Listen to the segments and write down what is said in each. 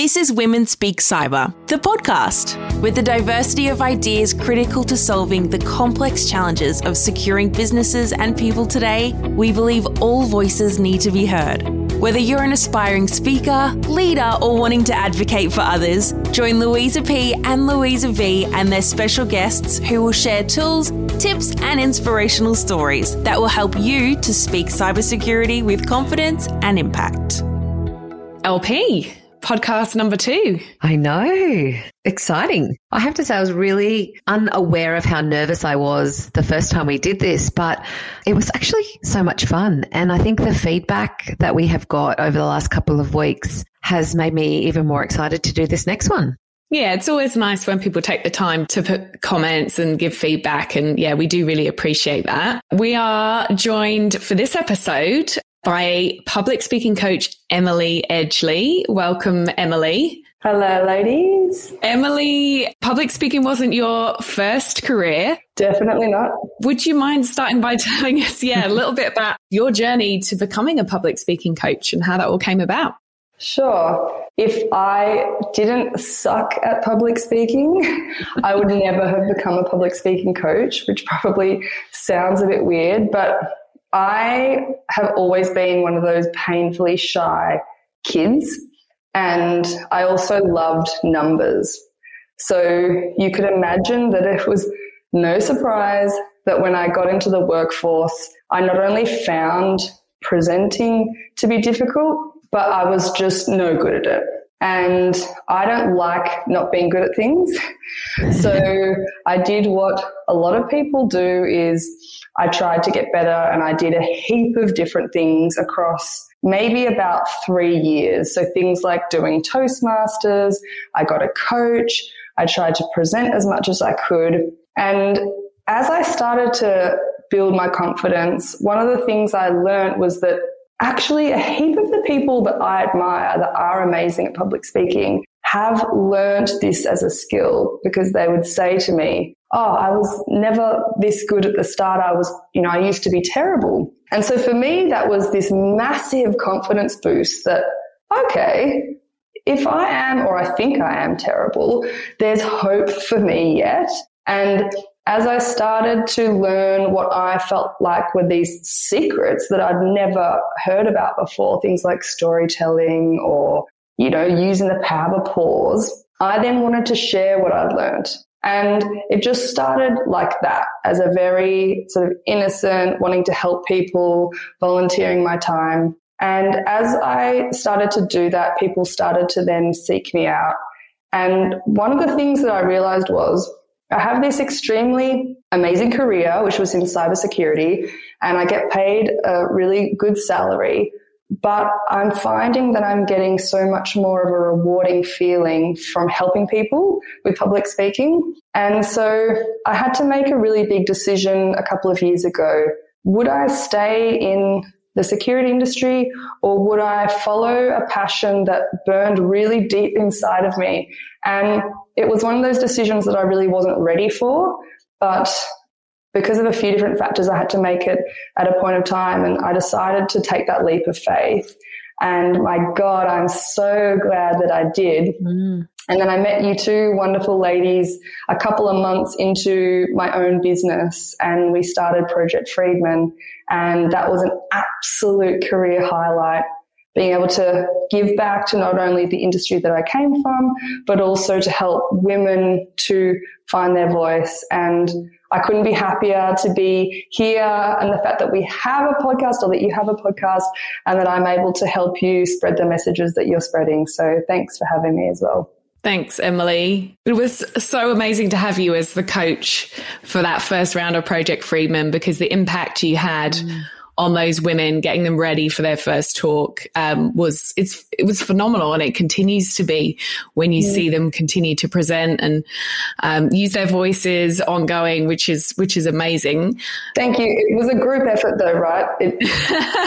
This is Women Speak Cyber, the podcast, with the diversity of ideas critical to solving the complex challenges of securing businesses and people today. We believe all voices need to be heard. Whether you're an aspiring speaker, leader, or wanting to advocate for others, join Louisa P and Louisa V and their special guests who will share tools, tips, and inspirational stories that will help you to speak cybersecurity with confidence and impact. LP, podcast number two. I know. Exciting. I have to say, I was really unaware of how nervous I was the first time we did this, but it was actually so much fun. And I think the feedback that we have got over the last couple of weeks has made me even more excited to do this next one. Yeah, it's always nice when people take the time to put comments and give feedback. And yeah, we do really appreciate that. We are joined for this episode by public speaking coach Emily Edgley. Welcome, Emily. Hello, ladies. Emily, public speaking wasn't your first career. Definitely not. Would you mind starting by telling us, yeah, a little bit about your journey to becoming a public speaking coach and how that all came about? Sure. If I didn't suck at public speaking, I would never have become a public speaking coach, which probably sounds a bit weird, but I have always been one of those painfully shy kids, and I also loved numbers. So you could imagine that it was no surprise that when I got into the workforce, I not only found presenting to be difficult, but I was just no good at it. And I don't like not being good at things. so I did what a lot of people do is I tried to get better and I did a heap of different things across maybe about three years. So things like doing Toastmasters, I got a coach, I tried to present as much as I could. And as I started to build my confidence, one of the things I learned was that actually a heap of the people that I admire that are amazing at public speaking have learned this as a skill because they would say to me, Oh, I was never this good at the start. I was, you know, I used to be terrible. And so for me, that was this massive confidence boost that, okay, if I am, or I think I am terrible, there's hope for me yet. And as I started to learn what I felt like were these secrets that I'd never heard about before, things like storytelling or, you know, using the power of pause, I then wanted to share what I'd learned. And it just started like that as a very sort of innocent, wanting to help people, volunteering my time. And as I started to do that, people started to then seek me out. And one of the things that I realized was I have this extremely amazing career, which was in cybersecurity, and I get paid a really good salary. But I'm finding that I'm getting so much more of a rewarding feeling from helping people with public speaking. And so I had to make a really big decision a couple of years ago. Would I stay in the security industry or would I follow a passion that burned really deep inside of me? And it was one of those decisions that I really wasn't ready for, but because of a few different factors, I had to make it at a point of time. And I decided to take that leap of faith. And my God, I'm so glad that I did. Mm. And then I met you two wonderful ladies a couple of months into my own business, and we started Project Friedman. And that was an absolute career highlight being able to give back to not only the industry that I came from, but also to help women to find their voice. And I couldn't be happier to be here and the fact that we have a podcast or that you have a podcast and that I'm able to help you spread the messages that you're spreading. So thanks for having me as well. Thanks, Emily. It was so amazing to have you as the coach for that first round of Project Friedman because the impact you had mm on those women, getting them ready for their first talk um, was it's it was phenomenal, and it continues to be when you yeah. see them continue to present and um, use their voices ongoing, which is which is amazing. Thank you. It was a group effort, though, right? It,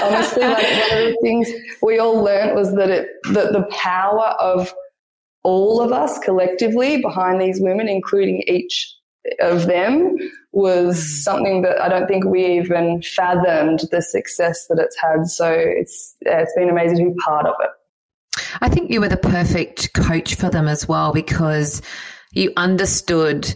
honestly, like one of the things we all learned was that it that the power of all of us collectively behind these women, including each of them was hmm. something that I don't think we even fathomed the success that it's had. So it's it's been amazing to be part of it. I think you were the perfect coach for them as well because you understood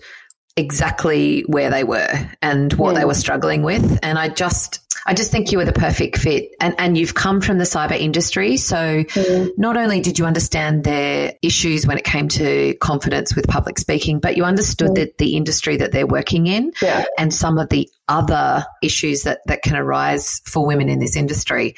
exactly where they were and what yeah. they were struggling with. And I just, I just think you were the perfect fit. And, and you've come from the cyber industry. So mm. not only did you understand their issues when it came to confidence with public speaking, but you understood mm. that the industry that they're working in and some of the other issues that, that can arise for women in this industry.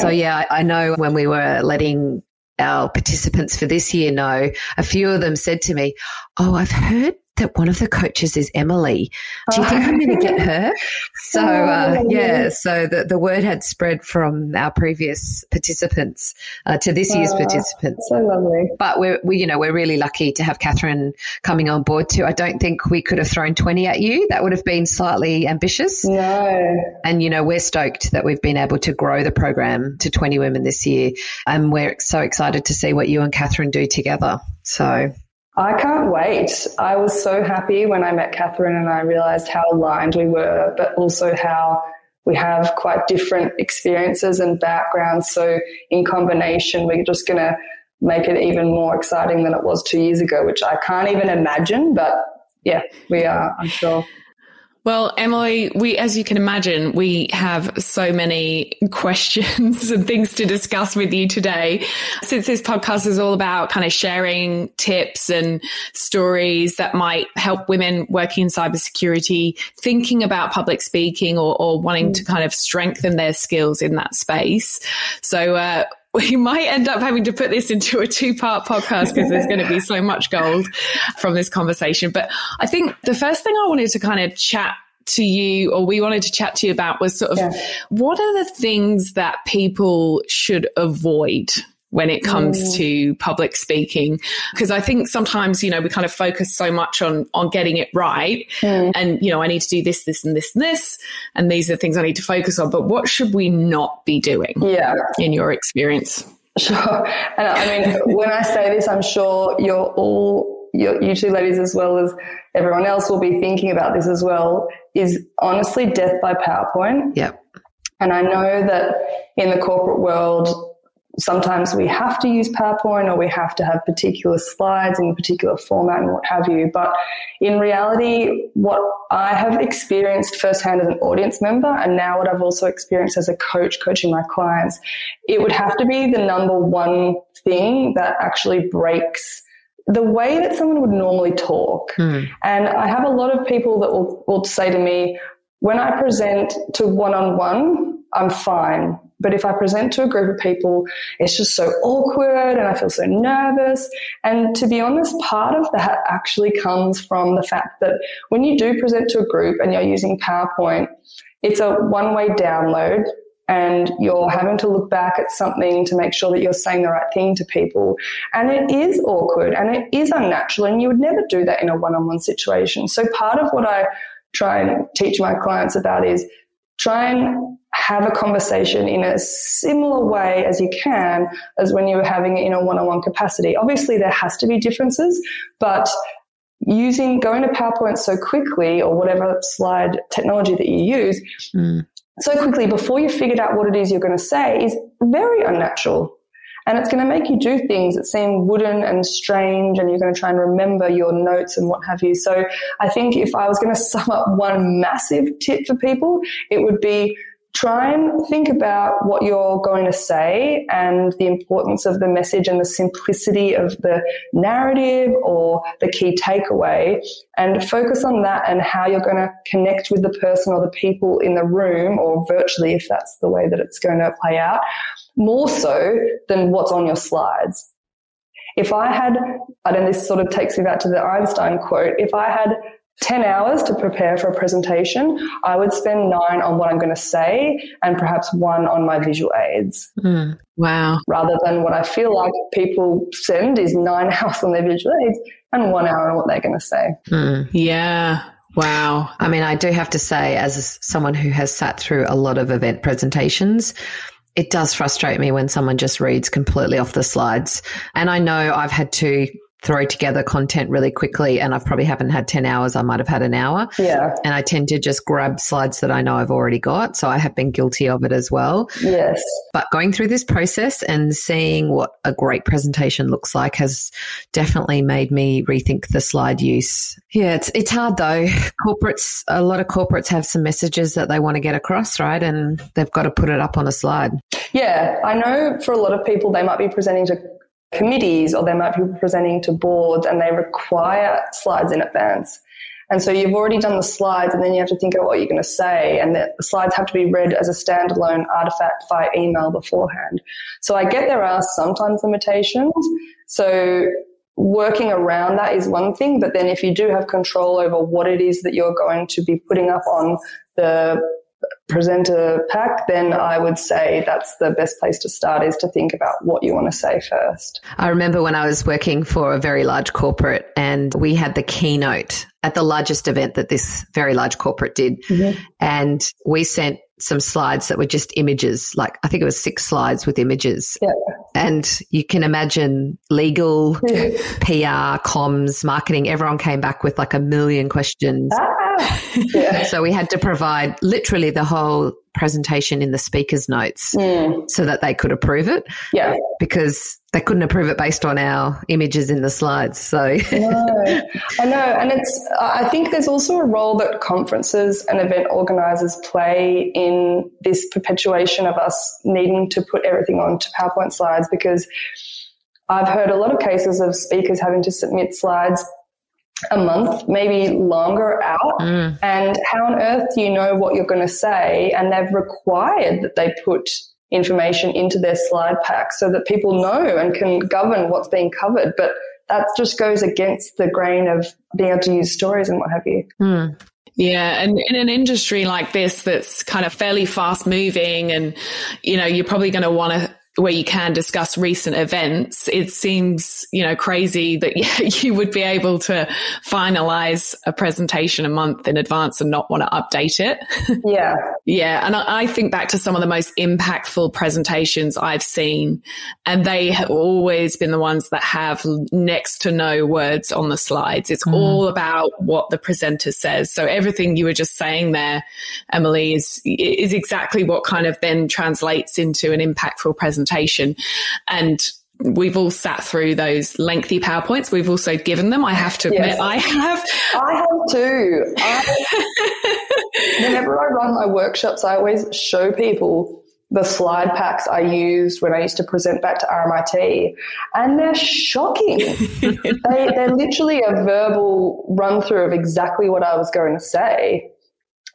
So yeah, I, I know when we were letting our participants for this year know, a few of them said to me, Oh, I've heard that one of the coaches is Emily. Do you think I'm going to get her? So, uh, yeah, so the, the word had spread from our previous participants uh, to this year's participants. So lovely. But we're, we, you know, we're really lucky to have Catherine coming on board too. I don't think we could have thrown 20 at you. That would have been slightly ambitious. No. And, you know, we're stoked that we've been able to grow the program to 20 women this year. And we're so excited to see what you and Catherine do together. So I can't wait. I was so happy when I met Catherine and I realized how aligned we were, but also how we have quite different experiences and backgrounds. So, in combination, we're just going to make it even more exciting than it was two years ago, which I can't even imagine. But yeah, we are, I'm sure. Well, Emily, we, as you can imagine, we have so many questions and things to discuss with you today. Since this podcast is all about kind of sharing tips and stories that might help women working in cybersecurity, thinking about public speaking or, or wanting mm. to kind of strengthen their skills in that space. So, uh, we might end up having to put this into a two part podcast because there's going to be so much gold from this conversation. But I think the first thing I wanted to kind of chat to you or we wanted to chat to you about was sort of yeah. what are the things that people should avoid when it comes mm. to public speaking. Because i think sometimes you know we kind of focus so much on on getting it right mm. and you know i need to do this this and this and this and these are the things i need to focus on. But what should we not be doing yeah. in your experience? Sure. And i mean when i say this i'm sure you're all you two ladies as well as everyone else will be thinking about this as well is honestly death by powerpoint. Yeah and i know that in the corporate world sometimes we have to use PowerPoint or we have to have particular slides in a particular format and what have you. But in reality, what I have experienced firsthand as an audience member and now what I've also experienced as a coach coaching my clients, it would have to be the number one thing that actually breaks the way that someone would normally talk. Mm. And I have a lot of people that will, will say to me, when I present to one on one, I'm fine. But if I present to a group of people, it's just so awkward and I feel so nervous. And to be honest, part of that actually comes from the fact that when you do present to a group and you're using PowerPoint, it's a one way download and you're having to look back at something to make sure that you're saying the right thing to people. And it is awkward and it is unnatural, and you would never do that in a one on one situation. So, part of what I try and teach my clients about is try and have a conversation in a similar way as you can as when you were having it in a one-on-one capacity. Obviously, there has to be differences, but using going to PowerPoint so quickly or whatever slide technology that you use mm. so quickly before you figured out what it is you're going to say is very unnatural. And it's going to make you do things that seem wooden and strange, and you're going to try and remember your notes and what have you. So I think if I was going to sum up one massive tip for people, it would be try and think about what you're going to say and the importance of the message and the simplicity of the narrative or the key takeaway and focus on that and how you're going to connect with the person or the people in the room or virtually if that's the way that it's going to play out more so than what's on your slides. If I had, I don't know, this sort of takes me back to the Einstein quote, if I had 10 hours to prepare for a presentation, I would spend nine on what I'm going to say and perhaps one on my visual aids. Mm, wow. Rather than what I feel like people send is nine hours on their visual aids and one hour on what they're going to say. Mm, yeah. Wow. I mean, I do have to say, as someone who has sat through a lot of event presentations, it does frustrate me when someone just reads completely off the slides. And I know I've had to throw together content really quickly and I've probably haven't had 10 hours. I might have had an hour. Yeah. And I tend to just grab slides that I know I've already got. So I have been guilty of it as well. Yes. But going through this process and seeing what a great presentation looks like has definitely made me rethink the slide use. Yeah, it's it's hard though. Corporates a lot of corporates have some messages that they want to get across, right? And they've got to put it up on a slide. Yeah, I know for a lot of people they might be presenting to committees or they might be presenting to boards and they require slides in advance. And so you've already done the slides and then you have to think of what you're going to say and the slides have to be read as a standalone artifact via email beforehand. So I get there are sometimes limitations. So working around that is one thing, but then if you do have control over what it is that you're going to be putting up on the presenter pack, then I would say that's the best place to start is to think about what you want to say first. I remember when I was working for a very large corporate and we had the keynote at the largest event that this very large corporate did. Mm-hmm. And we sent some slides that were just images, like I think it was six slides with images. Yeah. And you can imagine legal, PR, comms, marketing, everyone came back with like a million questions. Ah. Yeah. so we had to provide literally the whole presentation in the speaker's notes mm. so that they could approve it. Yeah. Because they couldn't approve it based on our images in the slides. So no, I know. And it's, I think there's also a role that conferences and event organizers play in this perpetuation of us needing to put everything onto PowerPoint slides because I've heard a lot of cases of speakers having to submit slides a month, maybe longer out. Mm. And how on earth do you know what you're going to say? And they've required that they put information into their slide pack so that people know and can govern what's being covered. But that just goes against the grain of being able to use stories and what have you. Mm. Yeah, and in an industry like this that's kind of fairly fast moving and you know, you're probably going to want to where you can discuss recent events, it seems, you know, crazy that you would be able to finalize a presentation a month in advance and not want to update it. Yeah. yeah. And I think back to some of the most impactful presentations I've seen, and they have always been the ones that have next to no words on the slides. It's mm. all about what the presenter says. So everything you were just saying there, Emily, is, is exactly what kind of then translates into an impactful presentation presentation. And we've all sat through those lengthy PowerPoints. We've also given them. I have to admit, yes. I have. I have too. I, whenever I run my workshops, I always show people the slide packs I used when I used to present back to RMIT, and they're shocking. they, they're literally a verbal run through of exactly what I was going to say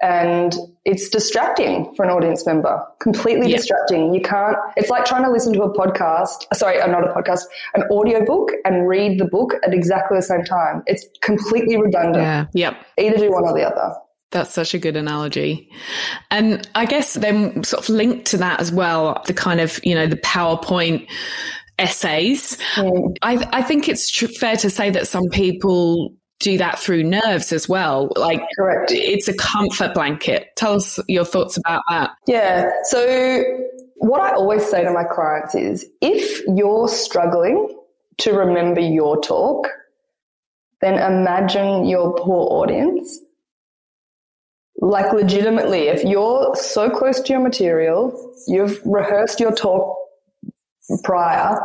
and it's distracting for an audience member completely distracting you can't it's like trying to listen to a podcast sorry not a podcast an audiobook and read the book at exactly the same time it's completely redundant yeah yep either do one or the other that's such a good analogy. And I guess then sort of linked to that as well, the kind of, you know, the PowerPoint essays. Mm. I, I think it's tr- fair to say that some people do that through nerves as well. Like, correct. It's a comfort blanket. Tell us your thoughts about that. Yeah. So, what I always say to my clients is if you're struggling to remember your talk, then imagine your poor audience. Like, legitimately, if you're so close to your material, you've rehearsed your talk prior,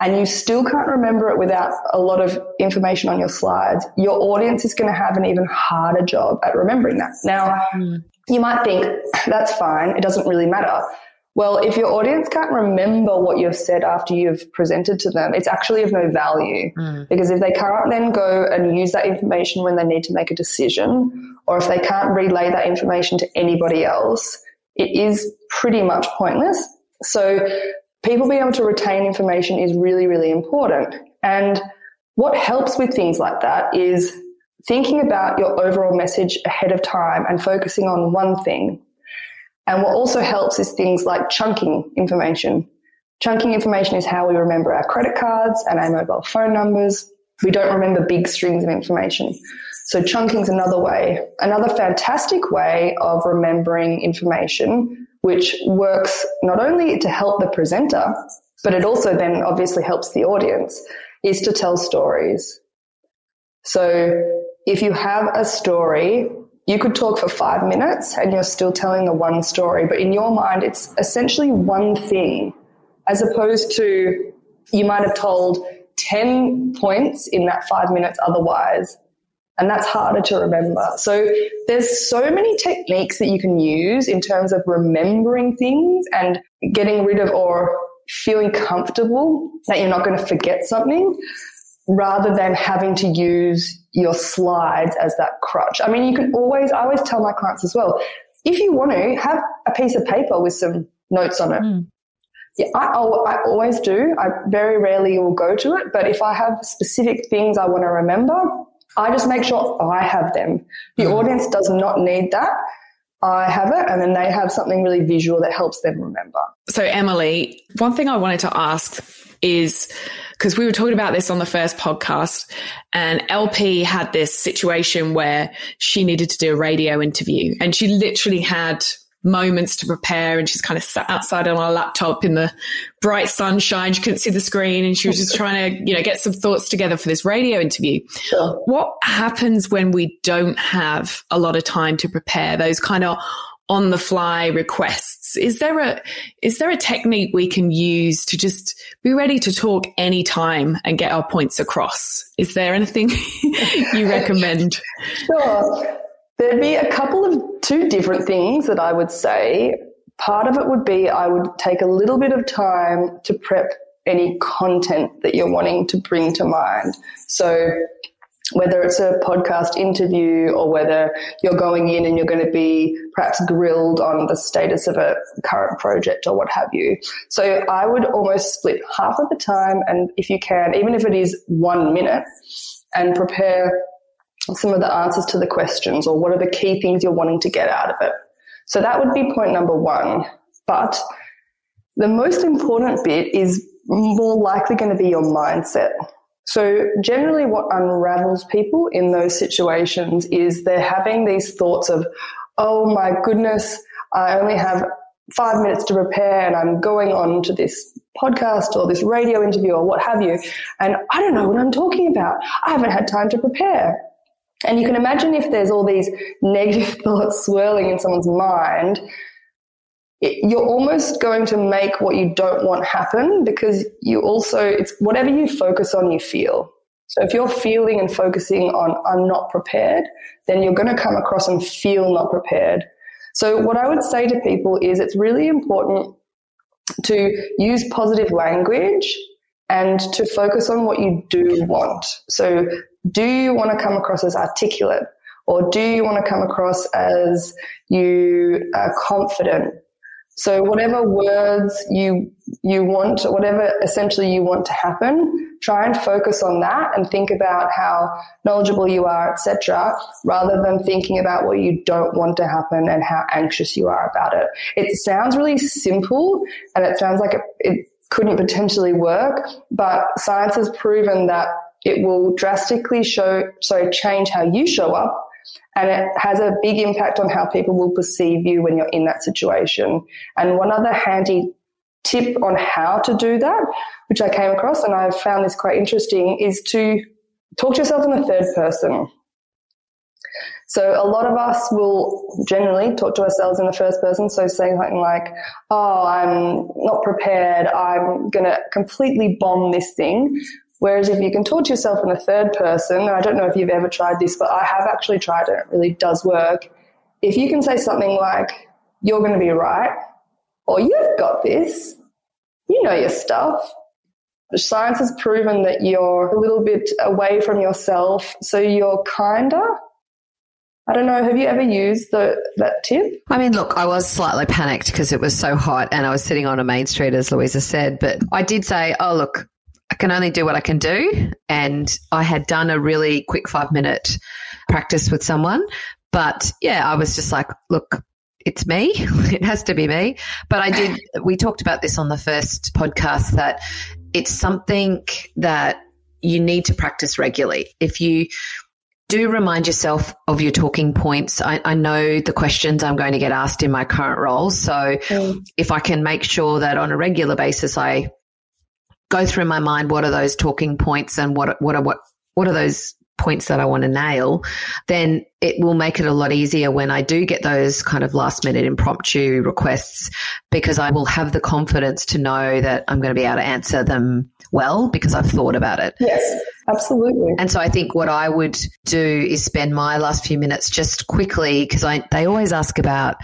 and you still can't remember it without a lot of information on your slides, your audience is going to have an even harder job at remembering that. Now, mm. you might think that's fine, it doesn't really matter. Well, if your audience can't remember what you've said after you've presented to them, it's actually of no value. Mm. Because if they can't then go and use that information when they need to make a decision, or if they can't relay that information to anybody else, it is pretty much pointless. So people being able to retain information is really, really important. And what helps with things like that is thinking about your overall message ahead of time and focusing on one thing. And what also helps is things like chunking information. Chunking information is how we remember our credit cards and our mobile phone numbers. We don't remember big strings of information. So chunking is another way. Another fantastic way of remembering information which works not only to help the presenter, but it also then obviously helps the audience, is to tell stories. So if you have a story, you could talk for five minutes and you're still telling the one story, but in your mind, it's essentially one thing, as opposed to you might have told 10 points in that five minutes otherwise. And that's harder to remember. So there's so many techniques that you can use in terms of remembering things and getting rid of or feeling comfortable that you're not going to forget something rather than having to use your slides as that crutch. I mean, you can always, I always tell my clients as well, if you want to have a piece of paper with some notes on it. Mm. Yeah, I, I always do. I very rarely will go to it, but if I have specific things I want to remember, I just make sure I have them. The mm. audience does not need that. I have it, and then they have something really visual that helps them remember. So, Emily, one thing I wanted to ask is because we were talking about this on the first podcast, and LP had this situation where she needed to do a radio interview, and she literally had moments to prepare and she's kind of sat outside on her laptop in the bright sunshine. She couldn't see the screen and she was just trying to, you know, get some thoughts together for this radio interview. Sure. What happens when we don't have a lot of time to prepare those kind of on the fly requests? Is there a, is there a technique we can use to just be ready to talk anytime and get our points across? Is there anything you recommend? Sure. There'd be a couple of two different things that I would say. Part of it would be I would take a little bit of time to prep any content that you're wanting to bring to mind. So whether it's a podcast interview or whether you're going in and you're going to be perhaps grilled on the status of a current project or what have you. So I would almost split half of the time and if you can, even if it is one minute and prepare some of the answers to the questions or what are the key things you're wanting to get out of it. So that would be point number one. But the most important bit is more likely going to be your mindset. So generally what unravels people in those situations is they're having these thoughts of, oh my goodness, I only have five minutes to prepare and I'm going on to this podcast or this radio interview or what have you. And I don't know what I'm talking about. I haven't had time to prepare. And you can imagine if there's all these negative thoughts swirling in someone's mind, it, you're almost going to make what you don't want happen because you also, it's whatever you focus on, you feel. So if you're feeling and focusing on, I'm not prepared, then you're going to come across and feel not prepared. So what I would say to people is it's really important to use positive language and to focus on what you do want. So do you want to come across as articulate or do you want to come across as you are confident? So whatever words you you want, whatever essentially you want to happen, try and focus on that and think about how knowledgeable you are, etc., rather than thinking about what you don't want to happen and how anxious you are about it. It sounds really simple and it sounds like it, it couldn't potentially work, but science has proven that it will drastically show, so change how you show up. And it has a big impact on how people will perceive you when you're in that situation. And one other handy tip on how to do that, which I came across and I found this quite interesting, is to talk to yourself in the third person. So a lot of us will generally talk to ourselves in the first person. So saying something like, Oh, I'm not prepared. I'm going to completely bomb this thing. Whereas if you can talk to yourself in the third person, I don't know if you've ever tried this, but I have actually tried it. It really does work. If you can say something like, you're going to be right, or you've got this, you know your stuff. Science has proven that you're a little bit away from yourself, so you're kinder. I don't know. Have you ever used the, that tip? I mean, look, I was slightly panicked because it was so hot and I was sitting on a main street, as Louisa said. But I did say, oh, look, I can only do what I can do. And I had done a really quick five minute practice with someone. But yeah, I was just like, look, it's me. it has to be me. But I did, we talked about this on the first podcast that it's something that you need to practice regularly. If you do remind yourself of your talking points. I, I, know the questions I'm going to get asked in my current role. So mm. if I can make sure that on a regular basis I go through my mind what are those talking points and what what are what what are those points that I want to nail, then it will make it a lot easier when I do get those kind of last minute impromptu requests because I will have the confidence to know that I'm going to be able to answer them well because I've thought about it. Yes, absolutely. And so I think what I would do is spend my last few minutes just quickly because I they always ask about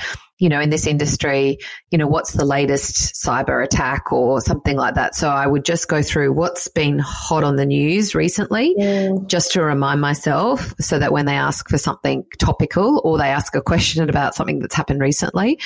you know, in this industry, you know, what's the latest cyber attack or something like that. So I would just go through what's been hot on the news recently mm. just to remind myself so that when they ask for something topical or they ask a question about something that's happened recently,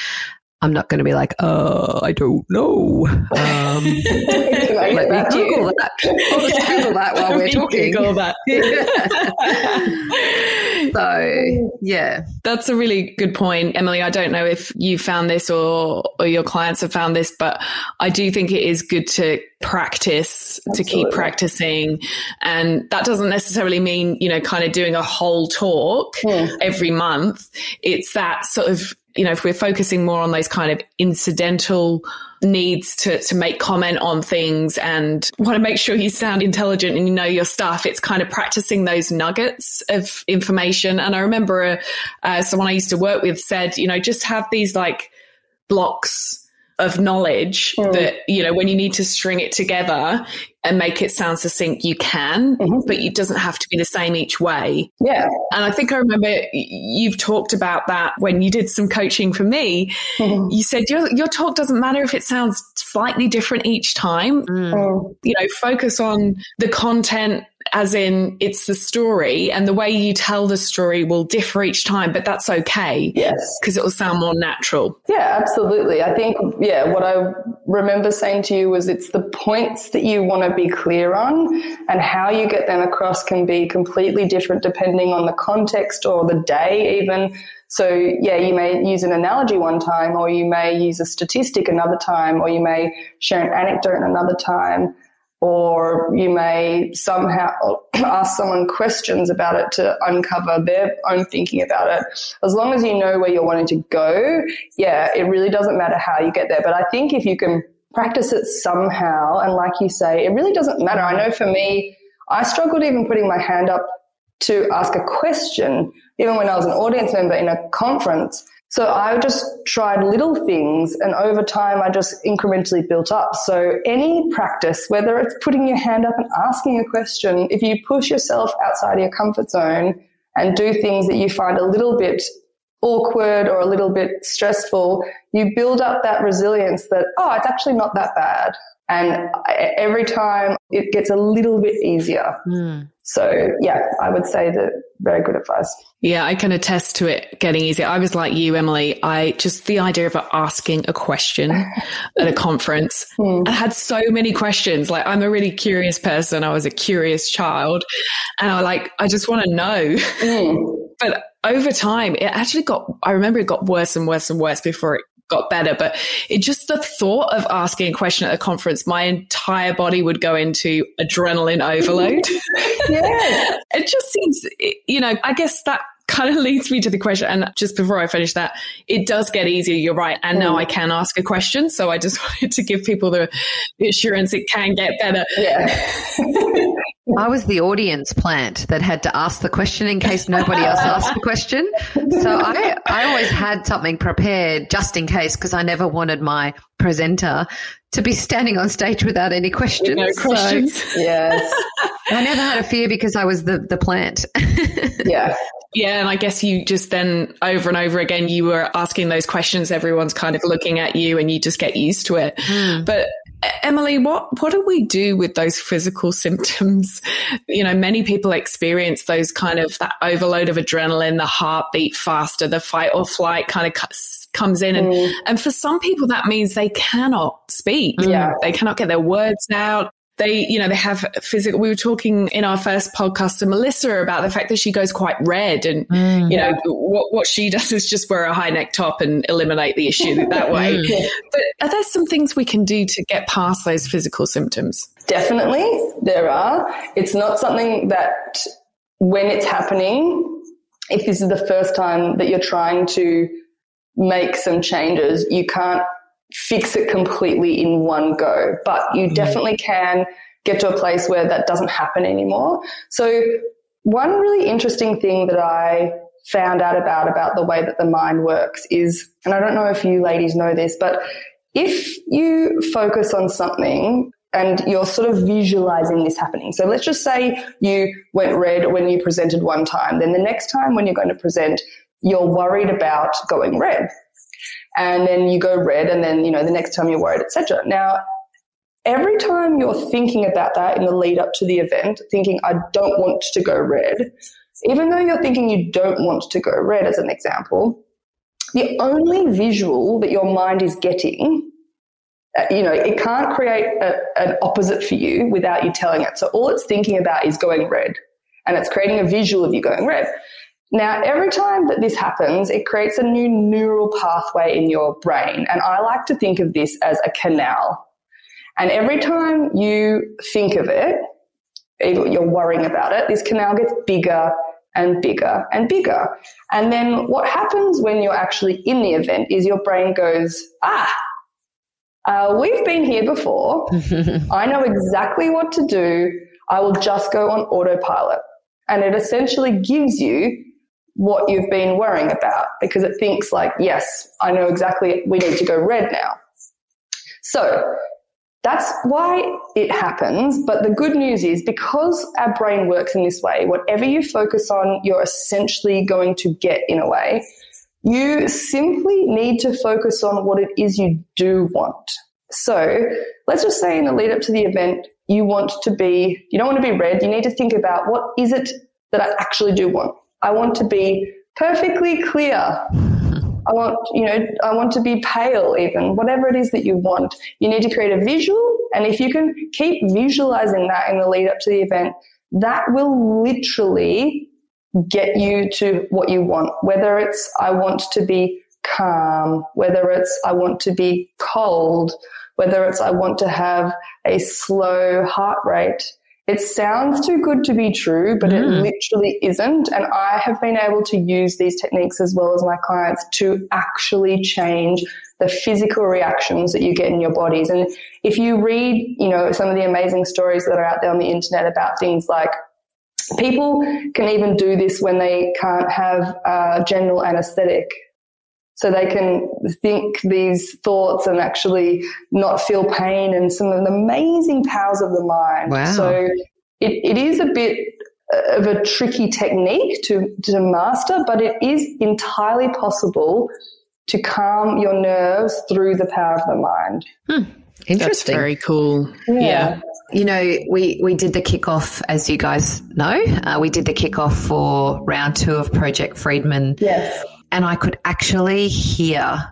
I'm not going to be like, oh, I don't know. Um, let me Google that. I'll just Google that while we're talking. Google that. so, yeah. That's a really good point, Emily. I don't know if you found this or, or your clients have found this, but I do think it is good to practice, Absolutely. to keep practicing. And that doesn't necessarily mean, you know, kind of doing a whole talk hmm. every month. It's that sort of you know, if we're focusing more on those kind of incidental needs to, to make comment on things and want to make sure you sound intelligent and you know your stuff, it's kind of practicing those nuggets of information. And I remember uh, someone I used to work with said, you know, just have these like blocks of knowledge mm. that you know when you need to string it together and make it sound succinct you can mm-hmm. but it doesn't have to be the same each way yeah and i think i remember you've talked about that when you did some coaching for me mm-hmm. you said your, your talk doesn't matter if it sounds slightly different each time mm. you know focus on the content as in it's the story and the way you tell the story will differ each time, but that's okay. Yes. Because it will sound more natural. Yeah, absolutely. I think, yeah, what I remember saying to you was it's the points that you want to be clear on and how you get them across can be completely different depending on the context or the day, even. So, yeah, you may use an analogy one time, or you may use a statistic another time, or you may share an anecdote another time or you may somehow ask someone questions about it to uncover their own thinking about it. As long as you know where you're wanting to go, yeah, it really doesn't matter how you get there. But I think if you can practice it somehow, and like you say, it really doesn't matter. I know for me, I struggled even putting my hand up to ask a question, even when I was an audience member in a conference so I just tried little things and over time I just incrementally built up. So any practice, whether it's putting your hand up and asking a question, if you push yourself outside your comfort zone and do things that you find a little bit awkward or a little bit stressful, you build up that resilience that, oh, it's actually not that bad. And every time it gets a little bit easier. Mm. So, yeah, I would say that very good advice. Yeah, I can attest to it getting easier. I was like you, Emily. I just the idea of asking a question at a conference. Mm. I had so many questions. Like, I'm a really curious person. I was a curious child. And I like, I just want to know. Mm. but over time, it actually got, I remember it got worse and worse and worse before it got better. But it just the thought of asking a question at a conference, my entire body would go into adrenaline overload. yeah. it just seems, you know, I guess that kind of leads me to the question. And just before I finish that, it does get easier. You're right. And mm. now I can ask a question. So I just wanted to give people the assurance it can get better. Yeah. I was the audience plant that had to ask the question in case nobody else asked the question. So I, I always had something prepared just in case because I never wanted my presenter to be standing on stage without any questions. No questions. So, yes. I never had a fear because I was the, the plant. yeah. Yeah, and I guess you just then over and over again you were asking those questions. Everyone's kind of looking at you, and you just get used to it. Mm. But Emily, what what do we do with those physical symptoms? You know, many people experience those kind of that overload of adrenaline, the heartbeat faster, the fight or flight kind of comes in, and mm. and for some people that means they cannot speak. Yeah, they cannot get their words out they, you know, they have physical. We were talking in our first podcast to Melissa about the fact that she goes quite red, and mm, you know, what what she does is just wear a high neck top and eliminate the issue that way. Mm. But are there some things we can do to get past those physical symptoms? Definitely, there are. It's not something that when it's happening, if this is the first time that you're trying to make some changes, you can't fix it completely in one go, but you mm-hmm. definitely can get to a place where that doesn't happen anymore. So one really interesting thing that I found out about about the way that the mind works is and I don't know if you ladies know this, but if you focus on something and you're sort of visualizing this happening. So let's just say you went red when you presented one time. Then the next time when you're going to present, you're worried about going red. And then you go red and then, you know, the next time you're worried, etc. Now, every time you're thinking about that in the lead up to the event, thinking, I don't want to go red, even though you're thinking you don't want to go red as an example, the only visual that your mind is getting uh, you know, it can't create a, an opposite for you without you telling it. So all it's thinking about is going red and it's creating a visual of you going red. Now, every time that this happens, it creates a new neural pathway in your brain. And I like to think of this as a canal. And every time you think of it, you're worrying about it, this canal gets bigger and bigger and bigger. And then what happens when you're actually in the event is your brain goes, ah, uh, we've been here before. I know exactly what to do. I will just go on autopilot. And it essentially gives you what you've been worrying about because it thinks like, yes, I know exactly we need to go red now. So that's why it happens. But the good news is because our brain works in this way, whatever you focus on, you're essentially going to get in a way. You simply need to focus on what it is you do want. So let's just say in the lead up to the event, you want to be, you don't want to be red. You need to think about what is it that I actually do want. I want to be perfectly clear. I want, you know, I want to be pale even, whatever it is that you want. You need to create a visual. And if you can keep visualizing that in the lead up to the event, that will literally get you to what you want. Whether it's, I want to be calm, whether it's, I want to be cold, whether it's, I want to have a slow heart rate. It sounds too good to be true, but mm. it literally isn't. And I have been able to use these techniques as well as my clients to actually change the physical reactions that you get in your bodies. And if you read, you know, some of the amazing stories that are out there on the internet about things like People can even do this when they can't have uh, general anesthetic. So they can think these thoughts and actually not feel pain and some of the amazing powers of the mind. Wow. So it, it is a bit of a tricky technique to, to master, but it is entirely possible to calm your nerves through the power of the mind. Hmm. Interesting. That's very cool. yeah. yeah you know, we, we did the kickoff, as you guys know, uh, we did the kickoff for round two of Project Friedman. Yes. And I could actually hear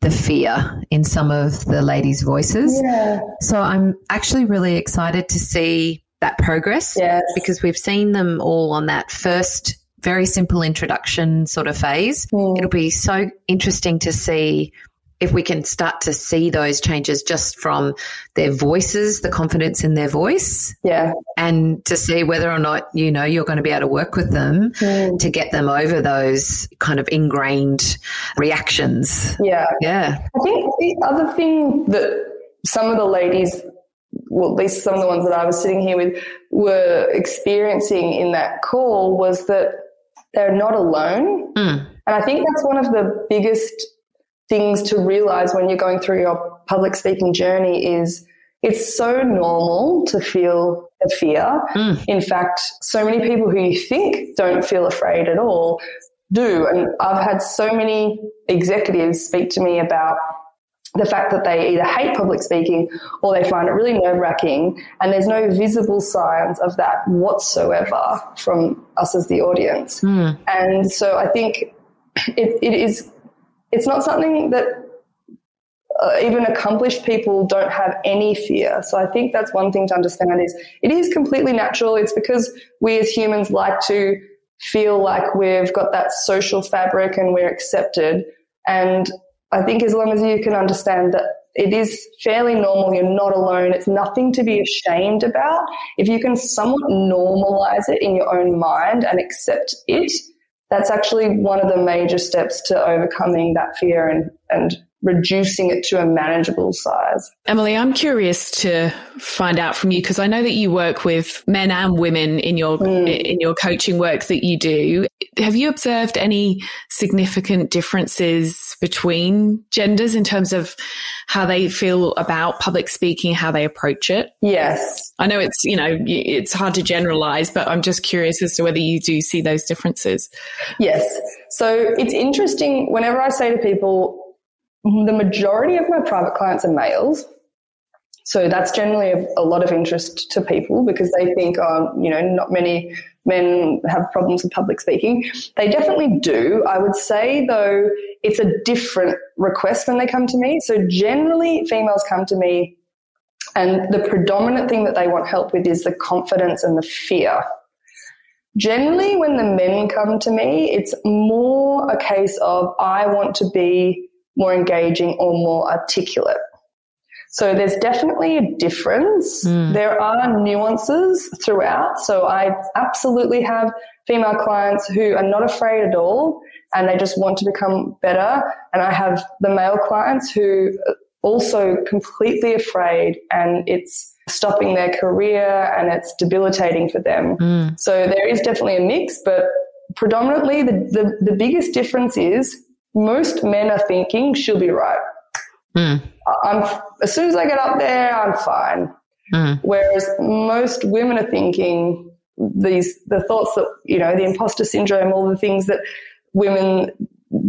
the fear in some of the ladies' voices. Yeah. So I'm actually really excited to see that progress yes. because we've seen them all on that first very simple introduction sort of phase. Mm. It'll be so interesting to see if we can start to see those changes just from their voices, the confidence in their voice. Yeah. And to see whether or not, you know, you're going to be able to work with them mm. to get them over those kind of ingrained reactions. Yeah. Yeah. I think the other thing that some of the ladies, well, at least some of the ones that I was sitting here with, were experiencing in that call was that they're not alone. Mm. And I think that's one of the biggest things to realize when you're going through your public speaking journey is it's so normal to feel a fear. Mm. In fact, so many people who you think don't feel afraid at all do. And I've had so many executives speak to me about the fact that they either hate public speaking or they find it really nerve wracking. And there's no visible signs of that whatsoever from us as the audience. Mm. And so I think it, it is it's not something that uh, even accomplished people don't have any fear. So I think that's one thing to understand is it is completely natural. It's because we as humans like to feel like we've got that social fabric and we're accepted. And I think as long as you can understand that it is fairly normal, you're not alone, it's nothing to be ashamed about. If you can somewhat normalize it in your own mind and accept it, that's actually one of the major steps to overcoming that fear and, and reducing it to a manageable size. Emily, I'm curious to find out from you because I know that you work with men and women in your mm. in your coaching work that you do. Have you observed any significant differences between genders in terms of how they feel about public speaking, how they approach it? Yes. I know it's, you know, it's hard to generalize, but I'm just curious as to whether you do see those differences. Yes. So it's interesting whenever I say to people, the majority of my private clients are males. So that's generally a, lot of interest to people because they think, oh, you know, not many men have problems with public speaking. They definitely do. I would say, though, it's a different request when they come to me. So generally, females come to me, and the predominant thing that they want help with is the confidence and the fear. Generally, when the men come to me, it's more a case of I want to be more engaging or more articulate. So there's definitely a difference. Mm. There are nuances throughout. So I absolutely have female clients who are not afraid at all and they just want to become better. And I have the male clients who are also completely afraid and it's stopping their career and it's debilitating for them. Mm. So there is definitely a mix, but predominantly the, the, the biggest difference is most men are thinking she'll be right. Mm. I'm as soon as I get up there, I'm fine. Mm. Whereas most women are thinking these the thoughts that you know the imposter syndrome, all the things that women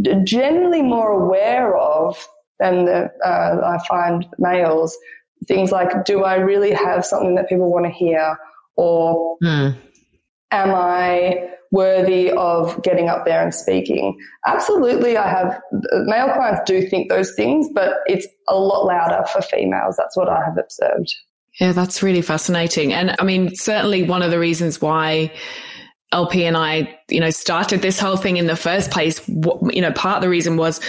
are generally more aware of than the, uh, I find males. Things like, do I really have something that people want to hear, or mm. am I worthy of getting up there and speaking. Absolutely, I have male clients do think those things, but it's a lot louder for females. That's what I have observed. Yeah, that's really fascinating. And I mean, certainly one of the reasons why LP and I, you know, started this whole thing in the first place. what, You know, part of the reason was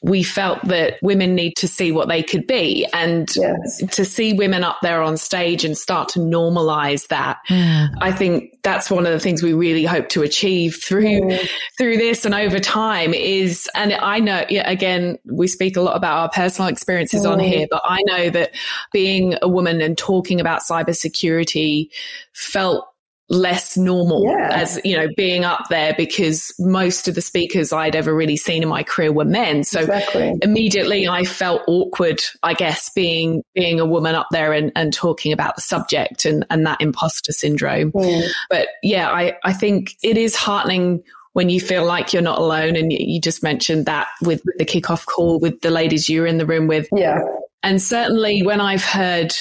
we felt that women need to see what they could be and yes. to see women up there on stage and start to normalize that. Mm. I think that's one of the things we really hope to achieve through, mm. through this and over time is, and I know, again, we speak a lot about our personal experiences mm. on here, but I know that being a woman and talking about cybersecurity felt less normal yeah. as you know being up there because most of the speakers I'd ever really seen in my career were men so exactly. immediately I felt awkward I guess being being a woman up there and, and talking about the subject and, and that imposter syndrome mm. but yeah I, I think it is heartening when you feel like you're not alone and you just mentioned that with, with the kickoff call with the ladies you were in the room with yeah and certainly when I've heard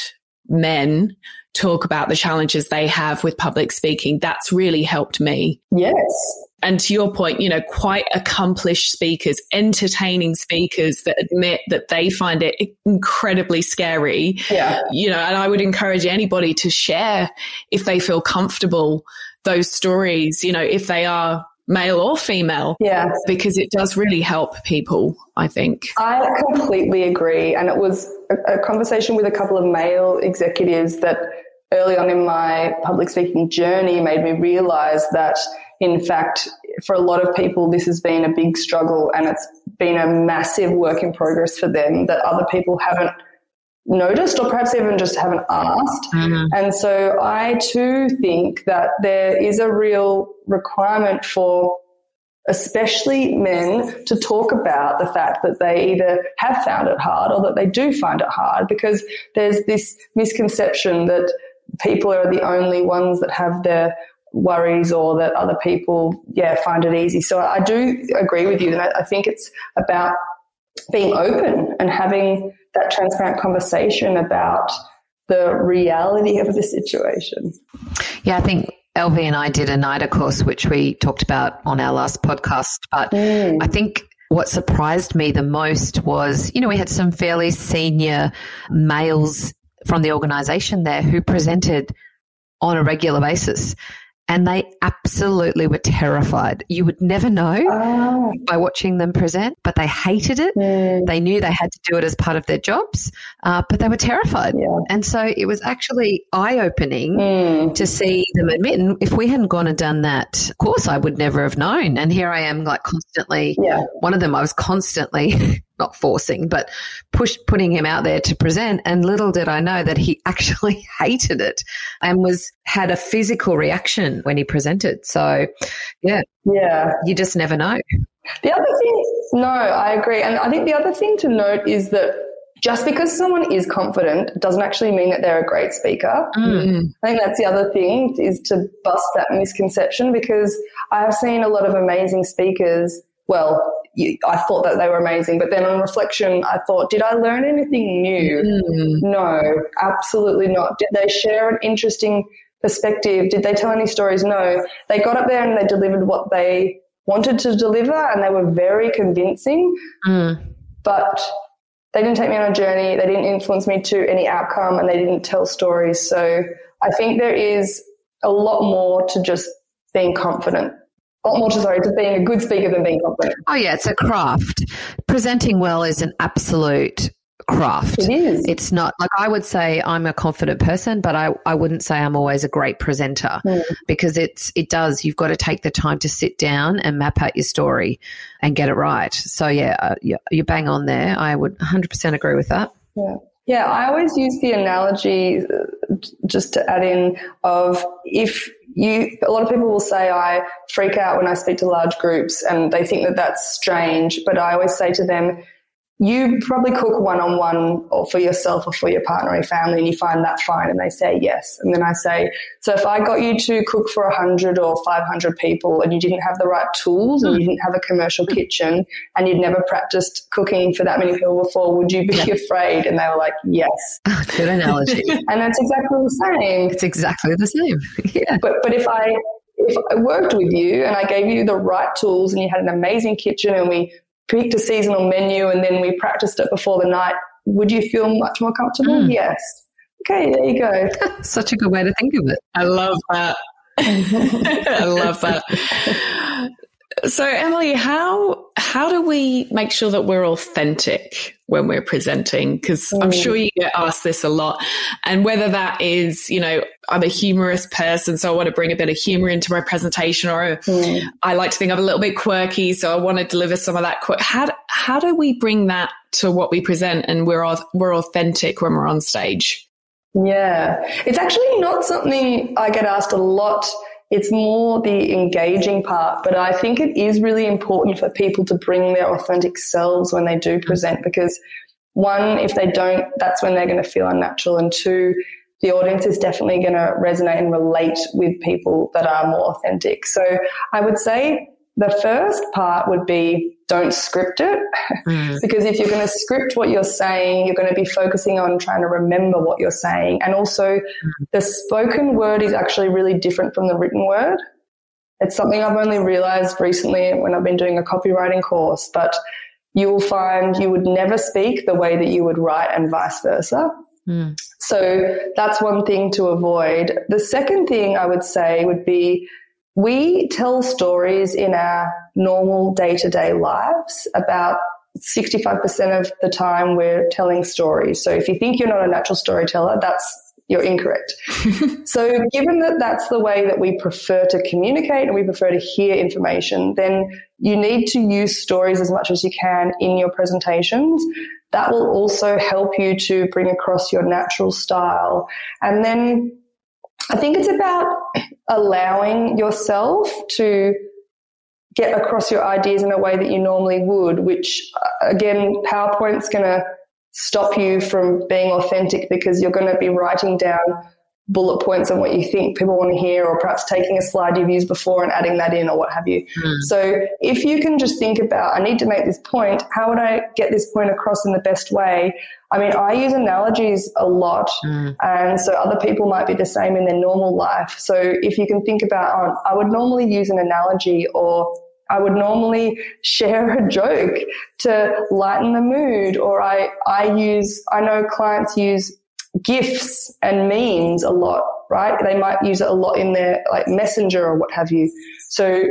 men talk about the challenges they have with public speaking. That's really helped me. Yes. And to your point, you know, quite accomplished speakers, entertaining speakers that admit that they find it incredibly scary. Yeah. You know, and I would encourage anybody to share if they feel comfortable those stories, you know, if they are male or female. Yeah. Because it does really help people, I think. I completely agree. And it was a, a conversation with a couple of male executives that early on in my public speaking journey made me realize that in fact for a lot of people this has been a big struggle and it's been a massive work in progress for them that other people haven't noticed or perhaps even just haven't asked. Mm-hmm. And so I too think that there is a real requirement for especially men to talk about the fact that they either have found it hard or that they do find it hard because there's this misconception that people are the only ones that have their worries or that other people yeah find it easy so i do agree with you and I, think it's about being open and having that transparent conversation about the reality of the situation. Yeah, I think LV and I did a NIDA course, which we talked about on our last podcast. But mm. I think what surprised me the most was, you know, we had some fairly senior males from the organization there who presented on a regular basis and they absolutely were terrified. You would never know oh. by watching them present, but they hated it. Mm. They knew they had to do it as part of their jobs, uh, but they were terrified. Yeah. And so it was actually eye opening mm. to see them admit. And if we hadn't gone and done that course, I would never have known. And here I am, like constantly, yeah. one of them, I was constantly not forcing, but push putting him out there to present. And little did I know that he actually hated it and was had a physical reaction when he presented. So, yeah, yeah, you just never know. The other thing, no, I agree, and I think the other thing to note is that just because someone is confident doesn't actually mean that they're a great speaker. Mm. I think that's the other thing is to bust that misconception because I have seen a lot of amazing speakers. Well, I thought that they were amazing, but then on reflection, I thought, did I learn anything new? Mm. No, absolutely not. Did they share an interesting perspective? Did they tell any stories? No. They got up there and they delivered what they wanted to deliver and they were very convincing. Mm. But they didn't take me on a journey, they didn't influence me to any outcome, and they didn't tell stories. So I think there is a lot more to just being confident. A lot more to sorry to being a good speaker than being confident. Oh yeah, it's a craft. Presenting well is an absolute craft. It is. It's not like I would say I'm a confident person, but I, I wouldn't say I'm always a great presenter mm. because it's it does. You've got to take the time to sit down and map out your story and get it right. So yeah, uh, you're bang on there. I would 100% agree with that. Yeah. Yeah, I always use the analogy uh, just to add in of if you, a lot of people will say I freak out when I speak to large groups and they think that that's strange, but I always say to them, you probably cook one on one or for yourself or for your partner or family and you find that fine and they say yes. And then I say, so if I got you to cook for 100 or 500 people and you didn't have the right tools and you hmm. didn't have a commercial kitchen and you'd never practiced cooking for that many people before, would you be yeah. afraid? And they were like, yes. Oh, good analogy. and that's exactly the same. It's exactly the same. yeah. But, but if I, if I worked with you and I gave you the right tools and you had an amazing kitchen and we picked a seasonal menu and then we practiced it before the night, would you feel much more comfortable? Mm. Yes. Okay, there you go. Such a good way to think of it. I love that. I love that. So, Emily, how how do we make sure that we're authentic when we're presenting? Because mm. I'm sure you get asked this a lot, and whether that is, you know, I'm a humorous person, so I want to bring a bit of humor into my presentation, or mm. I like to think I'm a little bit quirky, so I want to deliver some of that. Qu- how how do we bring that to what we present, and we're we're authentic when we're on stage? Yeah, it's actually not something I get asked a lot it's more the engaging part, but I think it is really important for people to bring their authentic selves when they do present because one, if they don't, that's when they're going to feel unnatural. And two, the audience is definitely going to resonate and relate with people that are more authentic. So I would say the first part would be don't script it. Mm. because if you're going to script what you're saying, you're going to be focusing on trying to remember what you're saying. And also, mm. the spoken word is actually really different from the written word. It's something I've only realized recently when I've been doing a copywriting course, but you will find you would never speak the way that you would write and vice versa. Mm. So that's one thing to avoid. The second thing I would say would be we tell stories in our normal day to day lives. About 65% of the time, we're telling stories. So if you think you're not a natural storyteller, that's you're incorrect. so, given that that's the way that we prefer to communicate and we prefer to hear information, then you need to use stories as much as you can in your presentations. That will also help you to bring across your natural style. And then I think it's about allowing yourself to get across your ideas in a way that you normally would, which uh, again, PowerPoint's going to stop you from being authentic because you're going to be writing down bullet points on what you think people want to hear, or perhaps taking a slide you've used before and adding that in, or what have you. Mm. So, if you can just think about, I need to make this point, how would I get this point across in the best way? I mean, I use analogies a lot, mm. and so other people might be the same in their normal life. So, if you can think about, oh, I would normally use an analogy or I would normally share a joke to lighten the mood, or I, I use, I know clients use gifs and memes a lot, right? They might use it a lot in their like messenger or what have you. So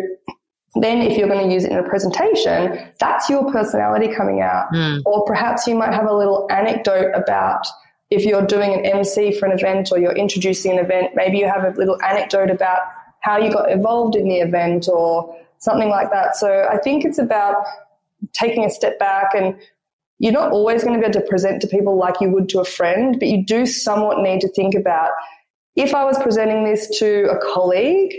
then if you're going to use it in a presentation, that's your personality coming out. Mm. Or perhaps you might have a little anecdote about if you're doing an MC for an event or you're introducing an event, maybe you have a little anecdote about how you got involved in the event or something like that. So I think it's about taking a step back and you're not always going to be able to present to people like you would to a friend, but you do somewhat need to think about if I was presenting this to a colleague,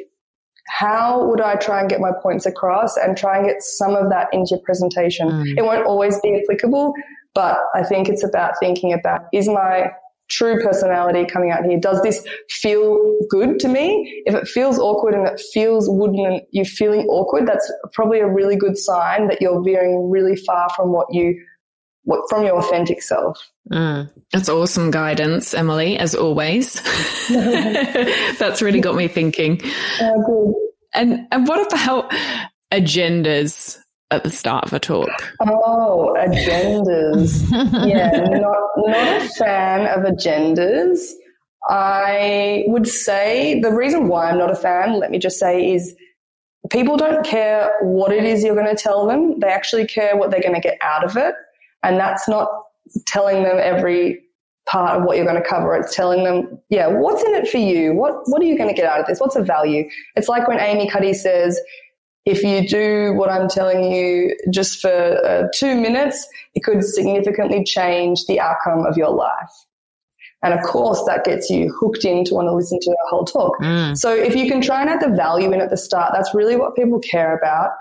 how would I try and get my points across and try and get some of that into your presentation? Mm. It won't always be applicable, but I think it's about thinking about is my true personality coming out here? Does this feel good to me? If it feels awkward and it feels wooden and you're feeling awkward, that's probably a really good sign that you're veering really far from what you from your authentic self. Mm. That's awesome guidance, Emily, as always. That's really got me thinking. good. And and what about agendas at the start of a talk? Oh, agendas. yeah, not not a fan of agendas. I would say the reason why I'm not a fan, let me just say, is people don't care what it is you're going to tell them. They actually care what they're going to get out of it. And that's not telling them every part of what you're going to cover. It's telling them, yeah, what's in it for you? What, what are you going to get out of this? What's the value? It's like when Amy Cuddy says, if you do what I'm telling you just for uh, two minutes, it could significantly change the outcome of your life. And of course, that gets you hooked in to want to listen to the whole talk. Mm. So if you can try and add the value in at the start, that's really what people care about.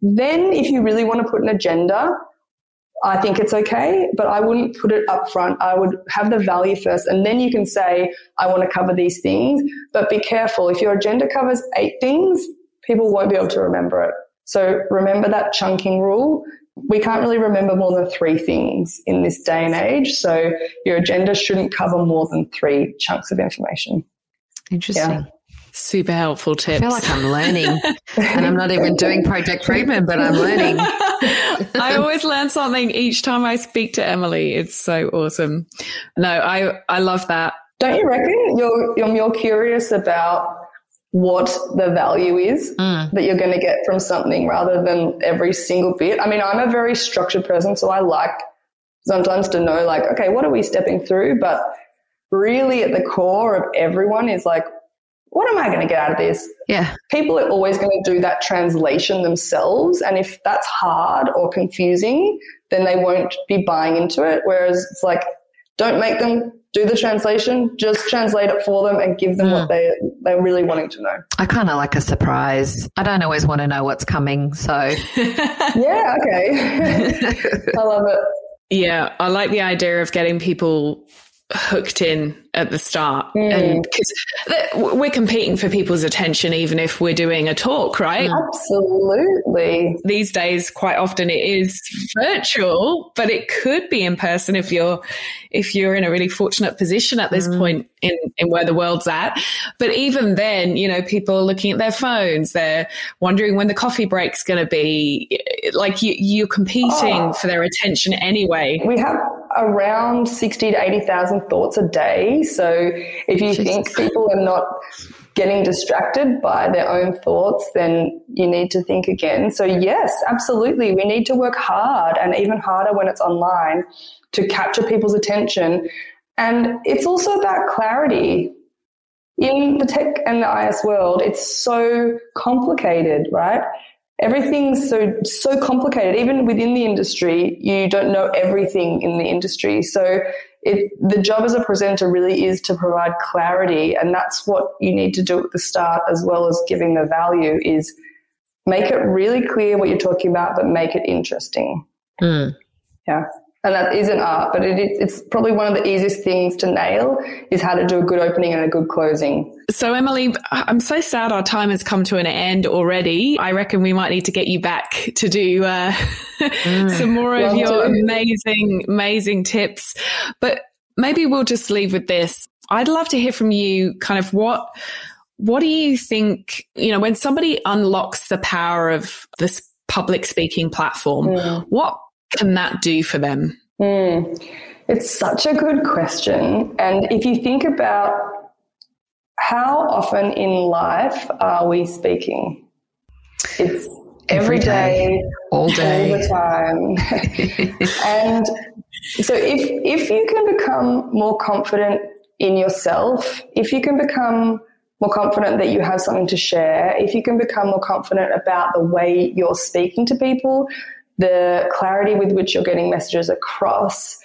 Then if you really want to put an agenda, I think it's okay, but I wouldn't put it up front. I would have the value first, and then you can say, I want to cover these things. But be careful. If your agenda covers eight things, people won't be able to remember it. So remember that chunking rule. We can't really remember more than three things in this day and age. So your agenda shouldn't cover more than three chunks of information. Interesting. Yeah. Super helpful tips. I feel like I'm learning, and I'm not even doing Project Friedman, but I'm learning. I always learn something each time I speak to Emily. It's so awesome. No, I I love that. Don't you reckon you're you're more curious about what the value is mm. that you're going to get from something rather than every single bit? I mean, I'm a very structured person, so I like sometimes to know like, okay, what are we stepping through? But really at the core of everyone is like, what am I going to get out of this? Yeah. People are always going to do that translation themselves. And if that's hard or confusing, then they won't be buying into it. Whereas it's like, don't make them do the translation, just translate it for them and give them mm. what they, they're really wanting to know. I kind of like a surprise. I don't always want to know what's coming. So, yeah, okay. I love it. Yeah, I like the idea of getting people hooked in at the start. Mm. and because we're competing for people's attention even if we're doing a talk right? Absolutely. These days quite often it is virtual but it could be in person if you're if you're in a really fortunate position at this mm. point in in where the world's at. But even then you know people are looking at their phones. They're wondering when the coffee break's going to be. Like you you're competing oh. for their attention anyway. We have around 60 to 80,000 thoughts a day so if you Jesus. think people are not getting distracted by their own thoughts, then you need to think again. So, yes, absolutely. We need to work hard and even harder when it's online to capture people's attention. And it's also about clarity. In the tech and the IS world, it's so complicated, right? Everything's so so complicated. Even within the industry, you don't know everything in the industry. So it, the job as a presenter really is to provide clarity, and that's what you need to do at the start, as well as giving the value. Is make it really clear what you're talking about, but make it interesting. Mm. Yeah and that isn't art, but it is, it's probably one of the easiest things to nail is how to do a good opening and a good closing. So, Emily, I'm so sad our time has come to an end already. I reckon we might need to get you back to do uh, mm. some more of your amazing, amazing tips. But maybe we'll just leave with this. I'd love to hear from you kind of what what do you think, you know, when somebody unlocks the power of this public speaking platform, mm. what can that do for them? Mm. It's such a good question. And if you think about how often in life are we speaking? It's every day, all day, all the time. and so if if you can become more confident in yourself, if you can become more confident that you have something to share, if you can become more confident about the way you're speaking to people, the clarity with which you're getting messages across,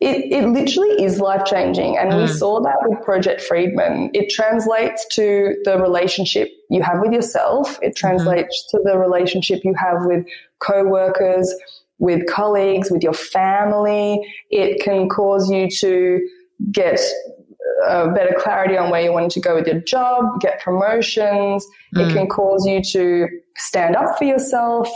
it, it literally is life changing. And mm. we saw that with Project Friedman. It translates to the relationship you have with yourself, it mm-hmm. translates mm-hmm. to the relationship you have with co workers, with colleagues, with your family. It can cause you to get uh, better clarity on where you want to go with your job, get promotions. Mm. It can cause you to stand up for yourself.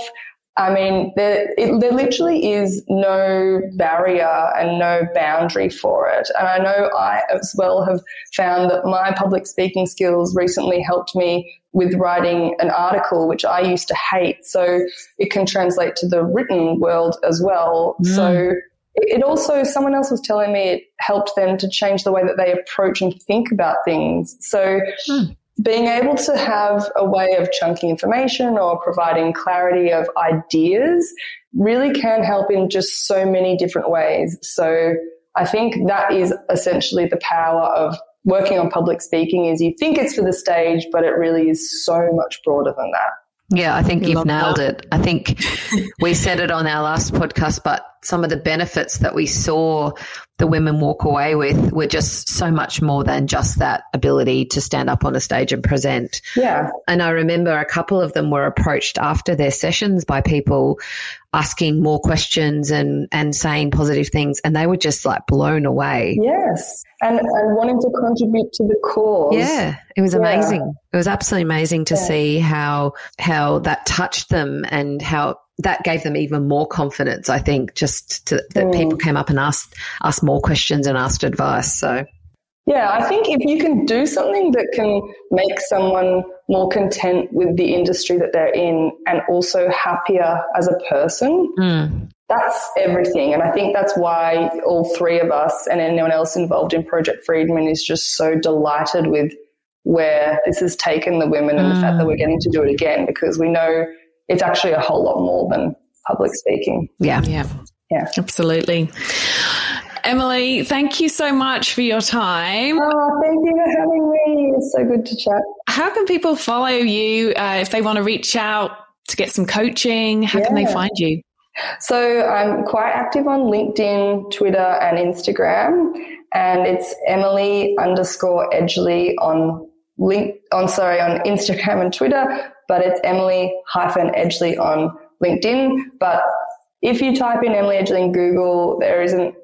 I mean, there, it, there literally is no barrier and no boundary for it. And I know I as well have found that my public speaking skills recently helped me with writing an article, which I used to hate. So it can translate to the written world as well. Mm. So it also, someone else was telling me it helped them to change the way that they approach and think about things. So mm being able to have a way of chunking information or providing clarity of ideas really can help in just so many different ways. So I think that is essentially the power of working on public speaking is you think it's for the stage, but it really is so much broader than that. Yeah, I think you've nailed that. it. I think we said it on our last podcast, but some of the benefits that we saw the women walk away with were just so much more than just that ability to stand up on a stage and present. Yeah. And I remember a couple of them were approached after their sessions by people asking more questions and, and saying positive things, and they were just like blown away. Yes. And, and wanting to contribute to the cause. Yeah. It was amazing. It was absolutely amazing to yeah. see how how that touched them and how that gave them even more confidence, I think, just to, that mm. people came up and asked asked more questions and asked advice. So yeah, I think if you can do something that can make someone more content with the industry that they're in and also happier as a person, mm. that's everything. And I think that's why all three of us and anyone else involved in Project Friedman is just so delighted with where this has taken the women and mm. the fact that we're getting to do it again because we know it's actually a whole lot more than public speaking. Yeah. Yeah. Yeah. Absolutely. Emily, thank you so much for your time. Oh, thank you for having me. It's so good to chat. How can people follow you uh, if they want to reach out to get some coaching? How yeah. can they find you? So I'm quite active on LinkedIn, Twitter, and Instagram, and it's Emily underscore Edgley on link on sorry on Instagram and Twitter, but it's Emily hyphen Edgley on LinkedIn. But if you type in Emily Edgley in Google, there isn't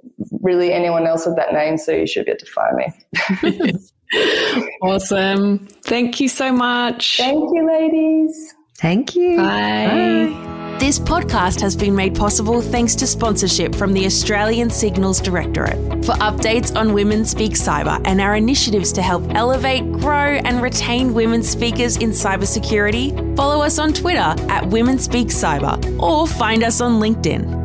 really anyone else with that name, so you should be able to find me. awesome. Thank you so much. Thank you, ladies. Thank you. Bye. Bye. This podcast has been made possible thanks to sponsorship from the Australian Signals Directorate. For updates on Women Speak Cyber and our initiatives to help elevate, grow, and retain women speakers in cybersecurity, follow us on Twitter at Women Speak Cyber or find us on LinkedIn.